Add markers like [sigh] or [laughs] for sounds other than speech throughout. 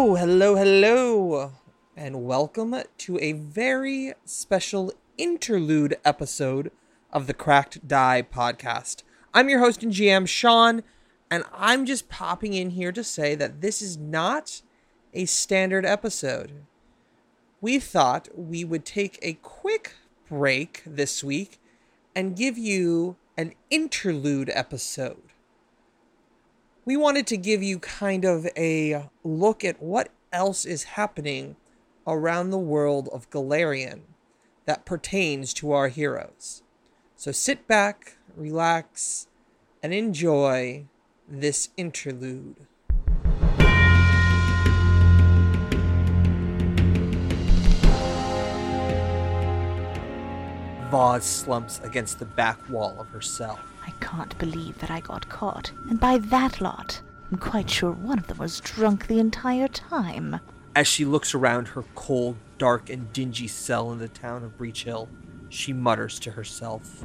Hello, hello, hello, and welcome to a very special interlude episode of the Cracked Die podcast. I'm your host and GM, Sean, and I'm just popping in here to say that this is not a standard episode. We thought we would take a quick break this week and give you an interlude episode we wanted to give you kind of a look at what else is happening around the world of Golarion that pertains to our heroes. So sit back, relax, and enjoy this interlude. Voz slumps against the back wall of her cell. I can't believe that I got caught. And by that lot, I'm quite sure one of them was drunk the entire time. As she looks around her cold, dark, and dingy cell in the town of Breach Hill, she mutters to herself.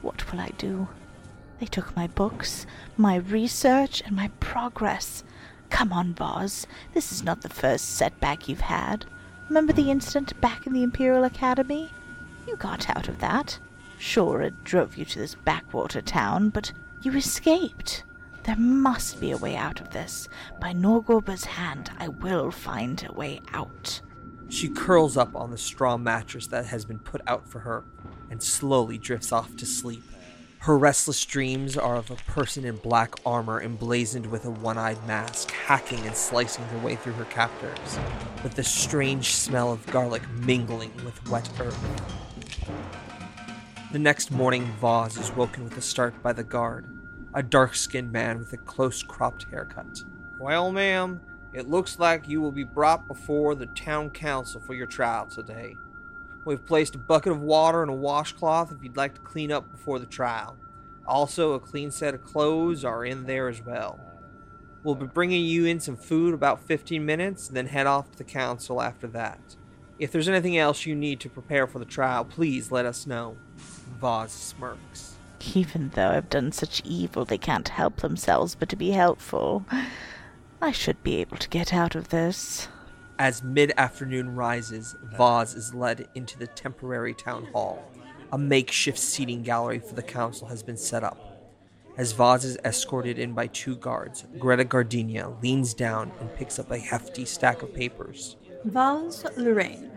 What will I do? They took my books, my research, and my progress. Come on, Voz. This is not the first setback you've had. Remember the incident back in the Imperial Academy? You got out of that. Sure, it drove you to this backwater town, but you escaped. There must be a way out of this. By Norgorber's hand, I will find a way out. She curls up on the straw mattress that has been put out for her and slowly drifts off to sleep. Her restless dreams are of a person in black armor emblazoned with a one eyed mask, hacking and slicing their way through her captors, with the strange smell of garlic mingling with wet earth. The next morning, Voz is woken with a start by the guard, a dark skinned man with a close cropped haircut. Well, ma'am, it looks like you will be brought before the town council for your trial today. We've placed a bucket of water and a washcloth if you'd like to clean up before the trial. Also, a clean set of clothes are in there as well. We'll be bringing you in some food about 15 minutes, then head off to the council after that. If there's anything else you need to prepare for the trial, please let us know. Voz smirks. Even though I've done such evil, they can't help themselves but to be helpful. I should be able to get out of this. As mid afternoon rises, Voz is led into the temporary town hall. A makeshift seating gallery for the council has been set up. As Voz is escorted in by two guards, Greta Gardenia leans down and picks up a hefty stack of papers. Voz Lirayne,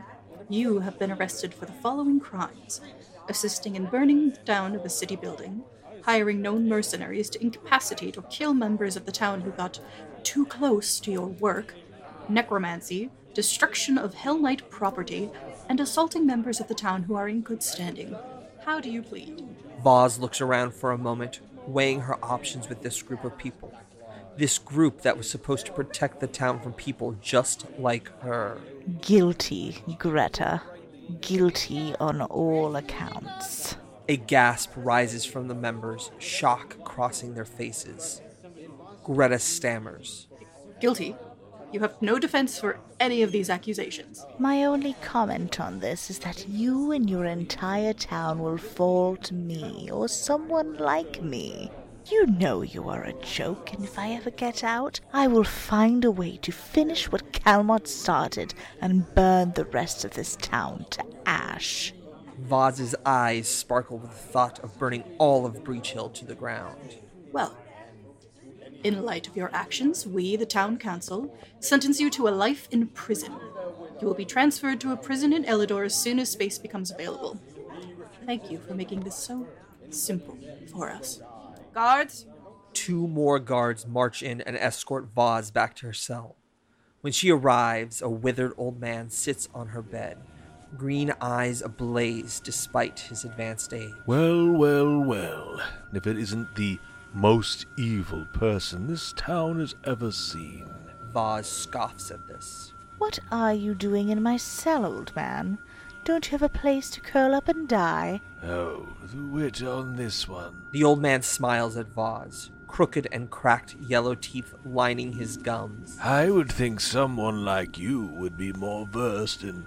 you have been arrested for the following crimes assisting in burning down of a city building, hiring known mercenaries to incapacitate or kill members of the town who got too close to your work, necromancy, destruction of Hell Knight property, and assaulting members of the town who are in good standing. How do you plead? Vaz looks around for a moment, weighing her options with this group of people. This group that was supposed to protect the town from people just like her. Guilty, Greta guilty on all accounts. A gasp rises from the members, shock crossing their faces. Greta stammers. Guilty. You have no defense for any of these accusations. My only comment on this is that you and your entire town will fall to me, or someone like me. You know you are a joke, and if I ever get out, I will find a way to finish what Calmont started and burn the rest of this town to ash. Vaz's eyes sparkle with the thought of burning all of Breach Hill to the ground. Well, in light of your actions, we, the town council, sentence you to a life in prison. You will be transferred to a prison in Elidir as soon as space becomes available. Thank you for making this so simple for us. Guards? Two more guards march in and escort Voz back to her cell. When she arrives, a withered old man sits on her bed, green eyes ablaze despite his advanced age. Well, well, well. If it isn't the most evil person this town has ever seen. Voz scoffs at this. What are you doing in my cell, old man? Don't you have a place to curl up and die? Oh, the wit on this one. The old man smiles at Vaz, crooked and cracked yellow teeth lining his gums. I would think someone like you would be more versed in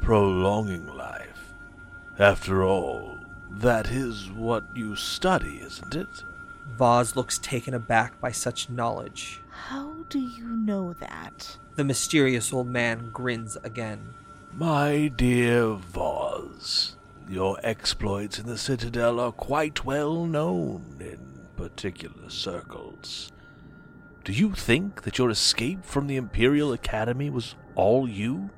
prolonging life. After all, that is what you study, isn't it? Vaz looks taken aback by such knowledge. How do you know that? The mysterious old man grins again. My dear Voz, your exploits in the Citadel are quite well known in particular circles. Do you think that your escape from the Imperial Academy was all you?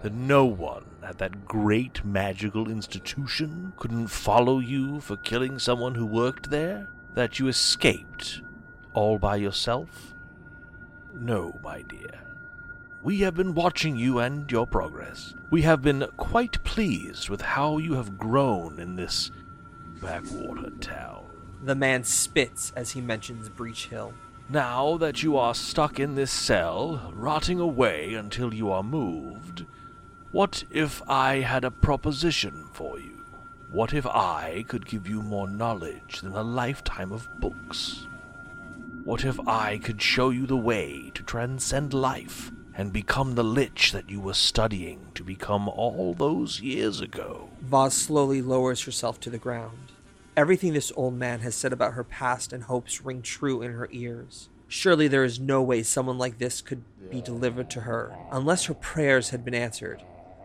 That no one at that great magical institution couldn't follow you for killing someone who worked there? That you escaped all by yourself? No, my dear. We have been watching you and your progress. We have been quite pleased with how you have grown in this backwater town. The man spits as he mentions Breach Hill. Now that you are stuck in this cell, rotting away until you are moved, what if I had a proposition for you? What if I could give you more knowledge than a lifetime of books? What if I could show you the way to transcend life and become the lich that you were studying to become all those years ago? Vaz slowly lowers herself to the ground. Everything this old man has said about her past and hopes ring true in her ears. Surely there is no way someone like this could be delivered to her, unless her prayers had been answered.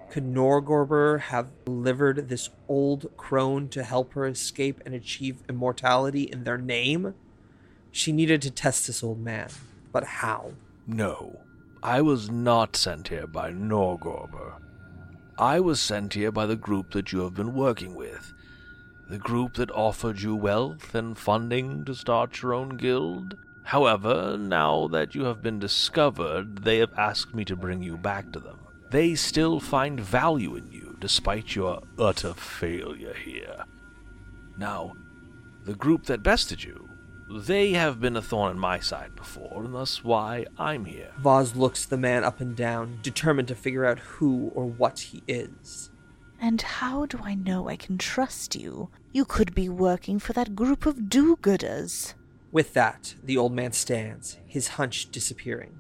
Could Norgorber have delivered this old crone to help her escape and achieve immortality in their name? She needed to test this old man, but how? No, I was not sent here by Norgorber. I was sent here by the group that you have been working with. The group that offered you wealth and funding to start your own guild. However, now that you have been discovered, they have asked me to bring you back to them. They still find value in you, despite your utter failure here. Now, the group that bested you, they have been a thorn in my side before, and thus why I'm here. Vaz looks the man up and down, determined to figure out who or what he is. And how do I know I can trust you? You could be working for that group of do gooders. With that, the old man stands, his hunch disappearing.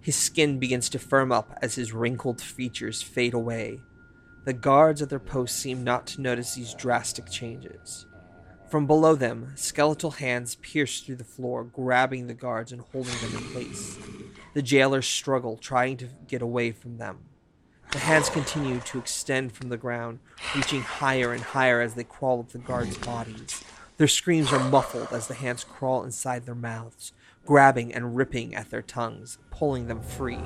His skin begins to firm up as his wrinkled features fade away. The guards at their posts seem not to notice these drastic changes. From below them, skeletal hands pierce through the floor, grabbing the guards and holding them in place. The jailers struggle, trying to get away from them. The hands continue to extend from the ground, reaching higher and higher as they crawl up the guards' bodies. Their screams are muffled as the hands crawl inside their mouths, grabbing and ripping at their tongues, pulling them free.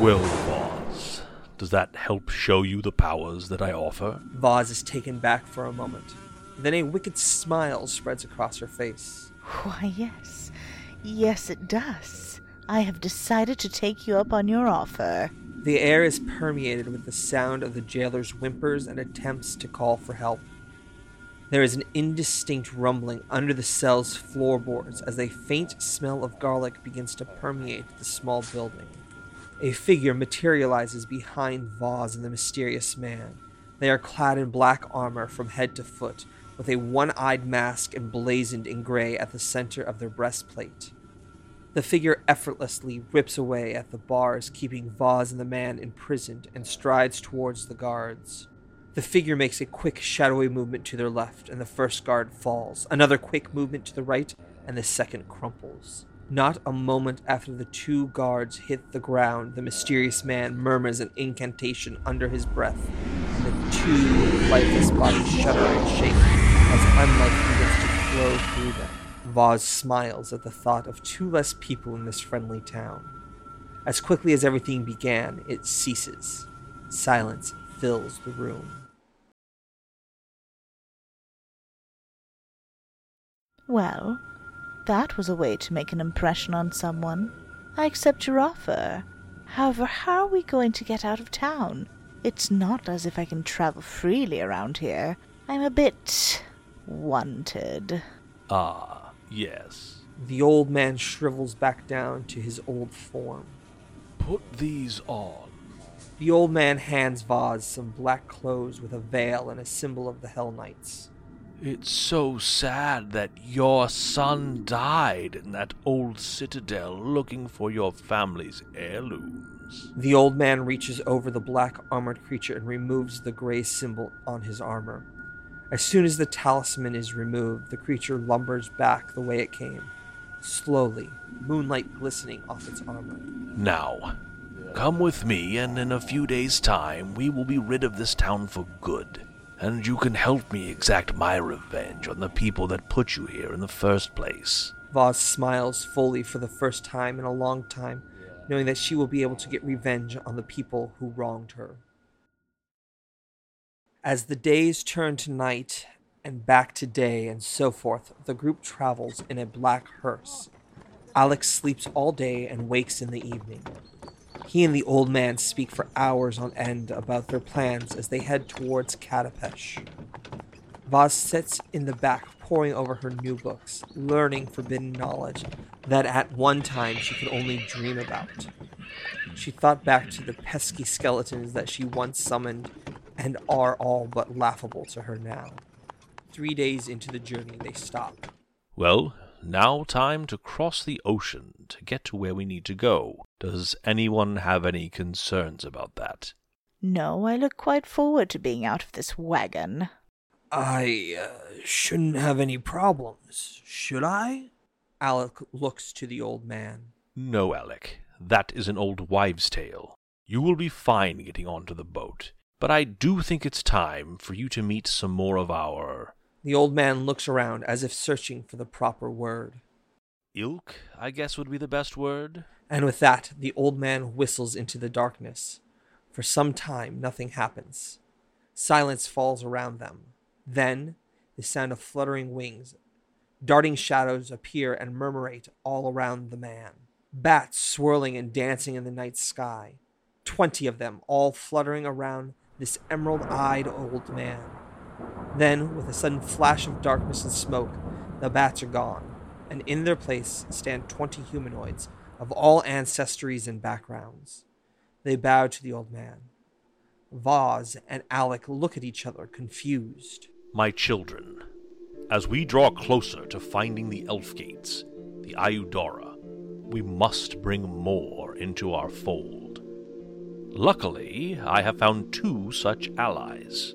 Well, Voz, does that help show you the powers that I offer? Vaz is taken back for a moment. Then a wicked smile spreads across her face. Why, yes. Yes, it does. I have decided to take you up on your offer. The air is permeated with the sound of the jailer's whimpers and attempts to call for help. There is an indistinct rumbling under the cell's floorboards as a faint smell of garlic begins to permeate the small building. A figure materializes behind Vaz and the mysterious man. They are clad in black armor from head to foot, with a one eyed mask emblazoned in gray at the center of their breastplate. The figure effortlessly rips away at the bars keeping Vaz and the man imprisoned and strides towards the guards. The figure makes a quick, shadowy movement to their left, and the first guard falls. Another quick movement to the right, and the second crumples. Not a moment after the two guards hit the ground, the mysterious man murmurs an incantation under his breath, and the two lifeless bodies shudder and shake as unlife begins to flow through them. Vaz smiles at the thought of two less people in this friendly town. As quickly as everything began, it ceases. Silence fills the room. Well, that was a way to make an impression on someone. I accept your offer. However, how are we going to get out of town? It's not as if I can travel freely around here. I'm a bit. Wanted. Ah, yes. The old man shrivels back down to his old form. Put these on. The old man hands Vaz some black clothes with a veil and a symbol of the Hell Knights. It's so sad that your son died in that old citadel looking for your family's heirlooms. The old man reaches over the black armored creature and removes the gray symbol on his armor. As soon as the talisman is removed, the creature lumbers back the way it came, slowly, moonlight glistening off its armor. Now, come with me, and in a few days' time we will be rid of this town for good. And you can help me exact my revenge on the people that put you here in the first place. Voz smiles fully for the first time in a long time, knowing that she will be able to get revenge on the people who wronged her. As the days turn to night and back to day and so forth, the group travels in a black hearse. Alex sleeps all day and wakes in the evening. He and the old man speak for hours on end about their plans as they head towards Katapesh. Voz sits in the back, poring over her new books, learning forbidden knowledge that at one time she could only dream about. She thought back to the pesky skeletons that she once summoned and are all but laughable to her now. Three days into the journey, they stop. Well, now time to cross the ocean to get to where we need to go. Does anyone have any concerns about that? No, I look quite forward to being out of this wagon. I uh, shouldn't have any problems, should I? Alec looks to the old man. No, Alec. That is an old wives' tale. You will be fine getting onto the boat. But I do think it's time for you to meet some more of our. The old man looks around as if searching for the proper word. Ilk, I guess would be the best word. And with that, the old man whistles into the darkness. For some time, nothing happens. Silence falls around them. Then, the sound of fluttering wings. Darting shadows appear and murmurate all around the man. Bats swirling and dancing in the night sky. Twenty of them, all fluttering around this emerald eyed old man. Then, with a sudden flash of darkness and smoke, the bats are gone, and in their place stand twenty humanoids of all ancestries and backgrounds. They bow to the old man. Vaz and Alec look at each other, confused. My children, as we draw closer to finding the Elf Gates, the Aiudara, we must bring more into our fold. Luckily, I have found two such allies.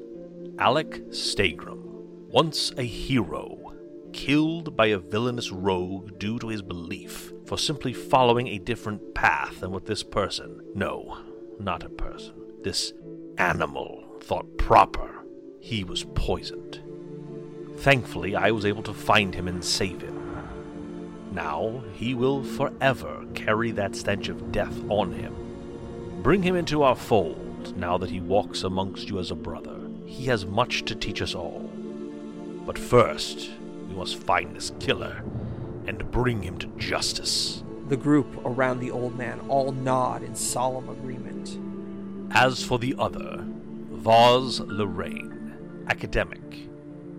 Alec Stagram, once a hero, killed by a villainous rogue due to his belief for simply following a different path than what this person, no, not a person, this animal thought proper. He was poisoned. Thankfully, I was able to find him and save him. Now, he will forever carry that stench of death on him. Bring him into our fold now that he walks amongst you as a brother. He has much to teach us all. But first, we must find this killer and bring him to justice. The group around the old man all nod in solemn agreement. As for the other, Voz Lirayne, academic,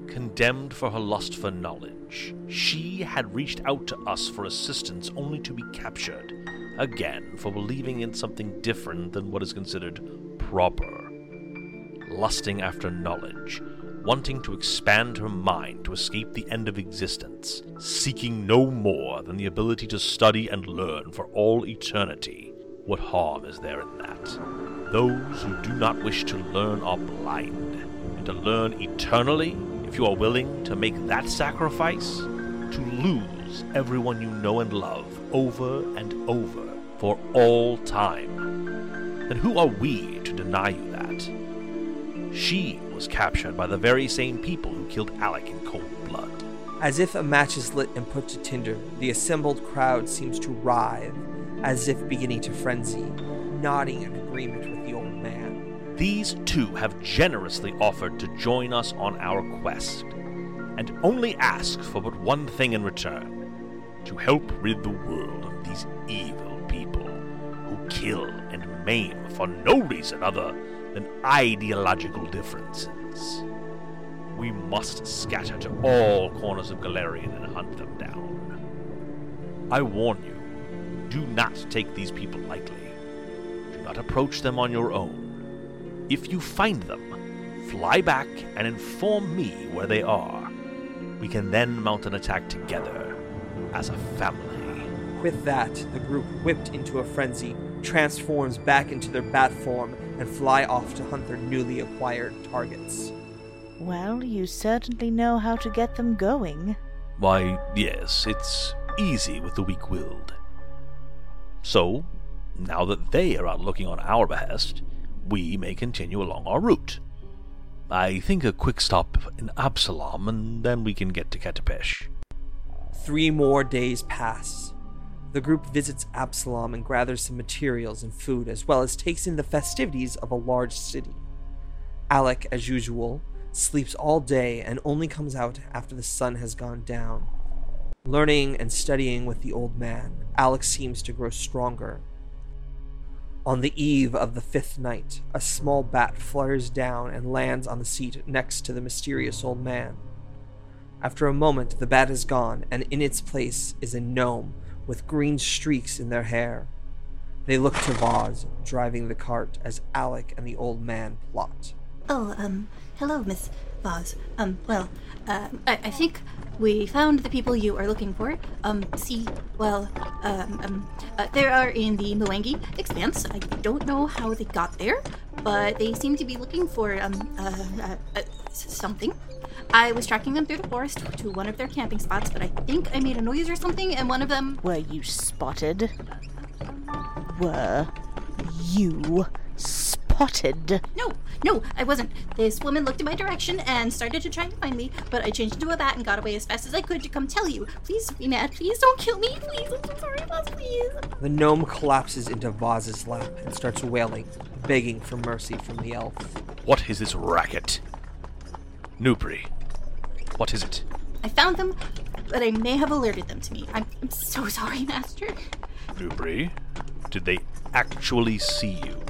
condemned for her lust for knowledge, she had reached out to us for assistance only to be captured, again for believing in something different than what is considered proper. Lusting after knowledge, wanting to expand her mind to escape the end of existence, seeking no more than the ability to study and learn for all eternity. What harm is there in that? Those who do not wish to learn are blind, and to learn eternally, if you are willing to make that sacrifice, to lose everyone you know and love over and over for all time, then who are we to deny you that? She was captured by the very same people who killed Alec in cold blood. As if a match is lit and put to tinder, the assembled crowd seems to writhe, as if beginning to frenzy, nodding in agreement with the old man. These two have generously offered to join us on our quest, and only ask for but one thing in return to help rid the world of these evil people who kill and maim for no reason other than ideological differences. We must scatter to all corners of Golarion and hunt them down. I warn you, do not take these people lightly. Do not approach them on your own. If you find them, fly back and inform me where they are. We can then mount an attack together as a family. With that, the group, whipped into a frenzy, transforms back into their bat form and fly off to hunt their newly acquired targets. Well, you certainly know how to get them going. Why, yes, it's easy with the weak willed. So, now that they are out looking on our behest, we may continue along our route. I think a quick stop in Absalom, and then we can get to Katapesh. Three more days pass. The group visits Absalom and gathers some materials and food, as well as takes in the festivities of a large city. Alec, as usual, sleeps all day and only comes out after the sun has gone down. Learning and studying with the old man, Alec seems to grow stronger. On the eve of the fifth night, a small bat flutters down and lands on the seat next to the mysterious old man. After a moment, the bat is gone, and in its place is a gnome with green streaks in their hair. They look to Voz, driving the cart, as Alec and the old man plot. Oh, um, hello, Miss Voz. Um, well, uh, I, I think we found the people you are looking for. Um, see, well, um, um uh, they are in the Mwangi Expanse. I don't know how they got there, but they seem to be looking for, um, uh, uh, uh something. I was tracking them through the forest to one of their camping spots, but I think I made a noise or something, and one of them. Were you spotted? Were you spotted? No, no, I wasn't. This woman looked in my direction and started to try to find me, but I changed into a bat and got away as fast as I could to come tell you. Please be mad. Please don't kill me. Please, I'm so sorry, boss. Please. The gnome collapses into Voz's lap and starts wailing, begging for mercy from the elf. What is this racket? Nupri, what is it? I found them, but I may have alerted them to me. I'm, I'm so [laughs] sorry, Master. Nubri, did they actually see you?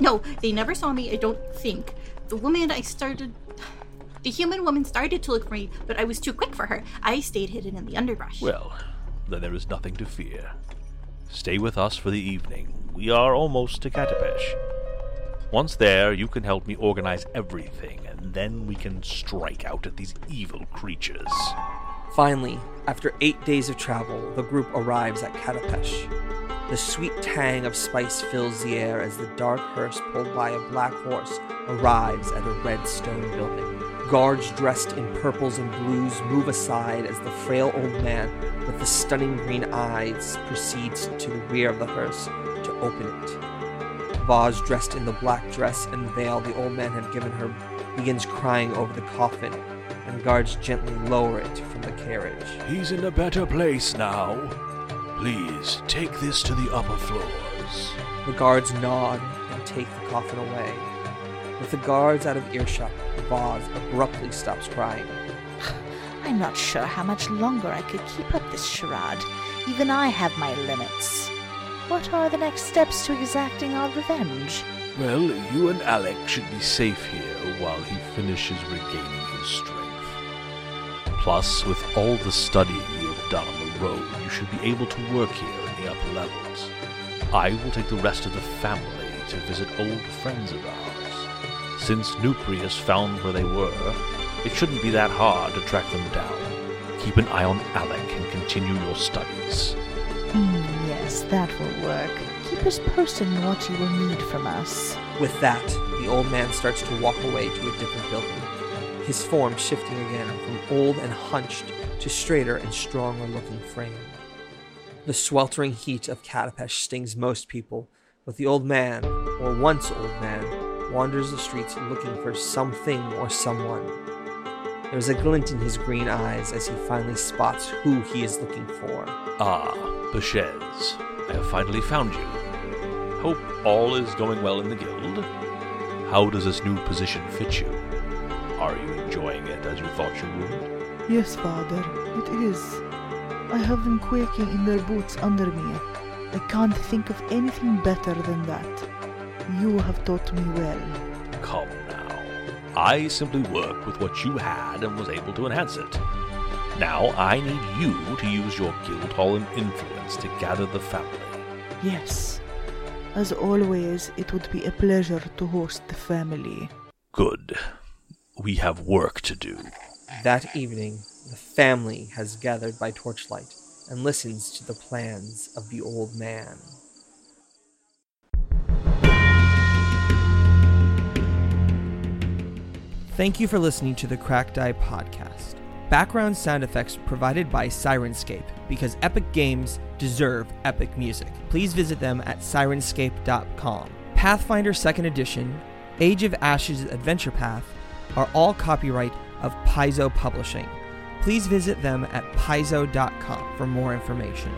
No, they never saw me, I don't think. The woman I started. The human woman started to look for me, but I was too quick for her. I stayed hidden in the underbrush. Well, then there is nothing to fear. Stay with us for the evening. We are almost to Katapesh. Once there, you can help me organize everything, and then we can strike out at these evil creatures. Finally, after eight days of travel, the group arrives at Katapesh. The sweet tang of spice fills the air as the dark hearse pulled by a black horse arrives at a red stone building. Guards dressed in purples and blues move aside as the frail old man with the stunning green eyes proceeds to the rear of the hearse to open it. Voz, dressed in the black dress and veil the old man had given her, begins crying over the coffin, and guards gently lower it from the carriage. He's in a better place now, Please take this to the upper floors. The guards nod and take the coffin away. With the guards out of earshot, Voz abruptly stops crying. [sighs] I'm not sure how much longer I could keep up this charade. Even I have my limits. What are the next steps to exacting our revenge? Well, you and Alec should be safe here while he finishes regaining his strength. Plus, with all the studying you have done on the road, you should be able to work here in the upper levels. I will take the rest of the family to visit old friends of ours. Since Nupri has found where they were, it shouldn't be that hard to track them down. Keep an eye on Alec and continue your studies. Mm, yes, that will work. Keep us posted on what you will need from us. With that, the old man starts to walk away to a different building, his form shifting again from old and hunched to straighter and stronger looking frame. The sweltering heat of Katapesh stings most people, but the old man, or once old man, wanders the streets looking for something or someone. There's a glint in his green eyes as he finally spots who he is looking for. Ah, Beshez, I have finally found you. Hope all is going well in the guild. How does this new position fit you? Are you enjoying it as you thought you would? Yes, father, it is. I have them quaking in their boots under me. I can't think of anything better than that. You have taught me well. Come now. I simply worked with what you had and was able to enhance it. Now I need you to use your guild hall and influence to gather the family. Yes. As always, it would be a pleasure to host the family. Good. We have work to do. That evening, the family has gathered by torchlight and listens to the plans of the old man. Thank you for listening to the Cracked Die podcast. Background sound effects provided by Syrinscape because epic games deserve epic music. Please visit them at syrinscape.com. Pathfinder 2nd Edition, Age of Ashes Adventure Path are all copyright of Paizo Publishing. Please visit them at paizo.com for more information.